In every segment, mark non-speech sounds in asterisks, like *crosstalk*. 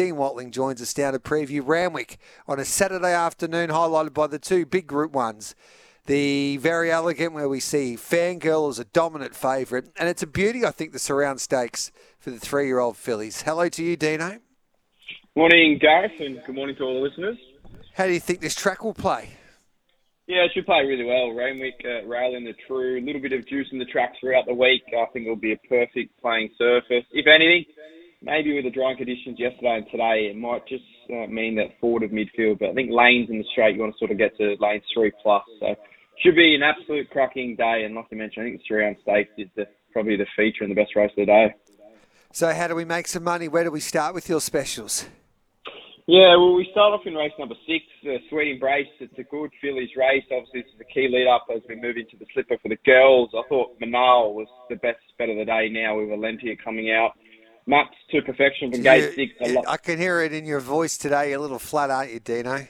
Dean Watling joins us down to preview Randwick on a Saturday afternoon, highlighted by the two big group ones. The Verry Elegant, where we see Fangirl as a dominant favourite, and it's a beauty, I think, the surround stakes for the three-year-old fillies. Hello to you, Dino. Morning, Gareth, and good morning to all the listeners. How do you think this track will play? Yeah, it should play really well. Randwick uh, railing the true, a little bit of juice in the track throughout the week. I think it'll be a perfect playing surface. If anything, maybe with the drying conditions yesterday and today, it might just uh, mean that forward of midfield. But I think lanes in the straight, you want to sort of get to lanes three plus. So should be an absolute cracking day. And like you mentioned, I think the Surround stakes is the, probably the feature and the best race of the day. So how do we make some money? Where do we start with your specials? Yeah, well, we start off in race number six, uh, Sweet Embrace. It's a good fillies race. Obviously, this is the key lead up as we move into the slipper for the girls. I thought Manal was the best bet of the day now with Valentia coming out. Maps to perfection from gate You- six. I can hear it in your voice today. You're a little flat, aren't you, Dino?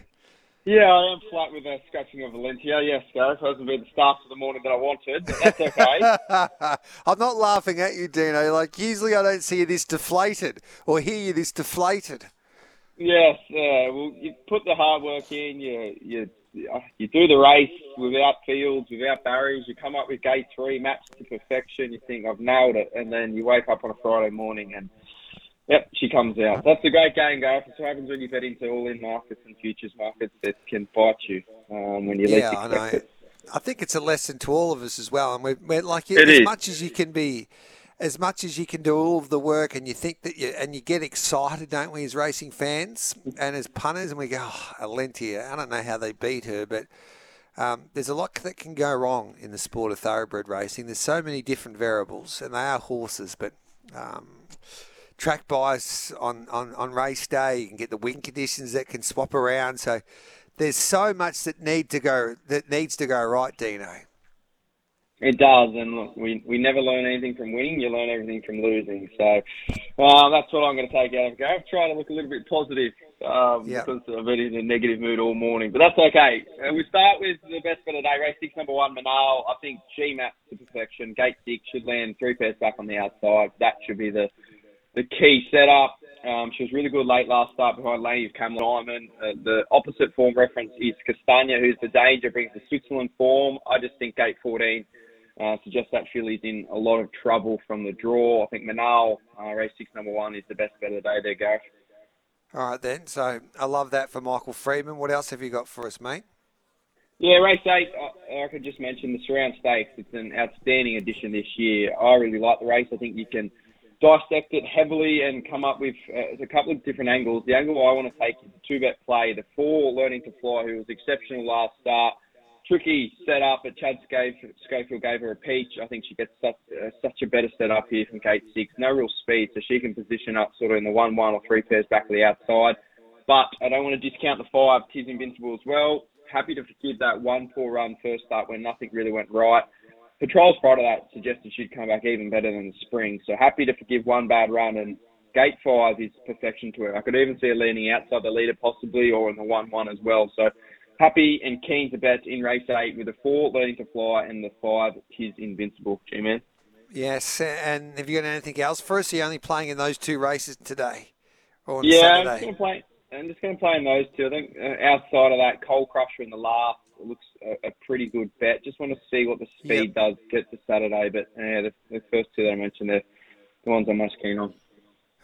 Yeah, I am flat with a scratching of Valentia. Yes, Gareth hasn't been the start of the morning that I wanted, but that's okay. *laughs* I'm not laughing at you, Dino. Like usually, I don't see you this deflated or hear you this deflated. yes, uh, well, you put the hard work in. You you you do the race without fields, without barriers. You come up with gate three, maps to perfection. You think I've nailed it, and then you wake up on a Friday morning and. Yep, she comes out. That's a great game, Gareth. It's what happens when you bet into all-in markets and futures markets that can bite you um, when you least Yeah, I know. it. I think it's a lesson to all of us as well. And we're, we're like, It as is. much as you can be, as much as you can do all of the work, and you think that you and you get excited, don't we, as racing fans and as punters, and we go, oh, Alentia. I don't know how they beat her, but. Um, there's a lot that can go wrong in the sport of thoroughbred racing. There's so many different variables, and they are horses, but um, track bias on, on, on race day. You can get the wind conditions that can swap around. So there's so much that need to go that needs to go right, Dino. It does, and look, we we never learn anything from winning. You learn everything from losing. So uh, that's what I'm going to take out of it. I'm trying to look a little bit positive um, Yeah. because I've been in a negative mood all morning. But that's okay. Uh, we start with the best bet of the day. Race six, number one, Manal. I think G maps to perfection. Gate six should land three pairs back on the outside. That should be the the key setup. Um, she was really good late last start behind Lady of Camelot Diamond. Uh, the opposite form reference is Castagna, who's the danger, brings the Switzerland form. I just think gate 14 uh, suggests that filly's in a lot of trouble from the draw. I think Manal, uh, race six, number one, is the best bet of the day there, Gareth. All right, then. So I love that for Michael Freedman. What else have you got for us, mate? Yeah, race eight, I, I could just mention the Surround Stakes. It's an outstanding addition this year. I really like the race. I think you can dissect it heavily and come up with uh, a couple of different angles. The angle I want to take is the two-bet play. The four, Learning to Fly, who was exceptional last start. Tricky setup, but Chad Schofield gave her a peach. I think she gets such, uh, such a better setup here from gate six. No real speed, so she can position up sort of in the one-one or three pairs back to the outside. But I don't want to discount the five, Tis Invincible as well. Happy to forgive that one poor run first start when nothing really went right. Patrol's part of that suggested she'd come back even better than the spring. So happy to forgive one bad run and gate five is perfection to her. I could even see her leaning outside the leader possibly or in the one one as well. So happy and keen to bet in race eight with the four learning to fly and the five Tis Invincible. G-Man. Yes. And have you got anything else for us? Are you only playing in those two races today? Or on Yeah, I'm just gonna play. I'm just going to play in those two. I think uh, outside of that, Coal Crusher in the last looks a, a pretty good bet. Just want to see what the speed does get to Saturday. But yeah, the, the first two that I mentioned, they're the ones I'm most keen on.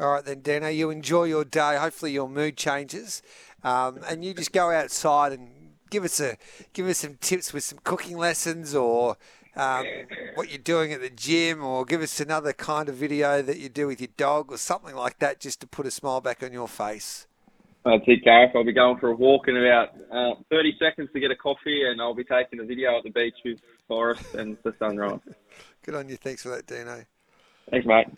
All right then, Dino. You enjoy your day. Hopefully your mood changes, um, and you just go outside and give us a give us some tips with some cooking lessons or um, what you're doing at the gym, or give us another kind of video that you do with your dog or something like that, just to put a smile back on your face. That's it, Gareth. I'll be going for a walk in about uh, 30 seconds to get a coffee, and I'll be taking a video at the beach with Forrest and the sunrise. *laughs* Good on you. Thanks for that, Dino. Thanks, mate.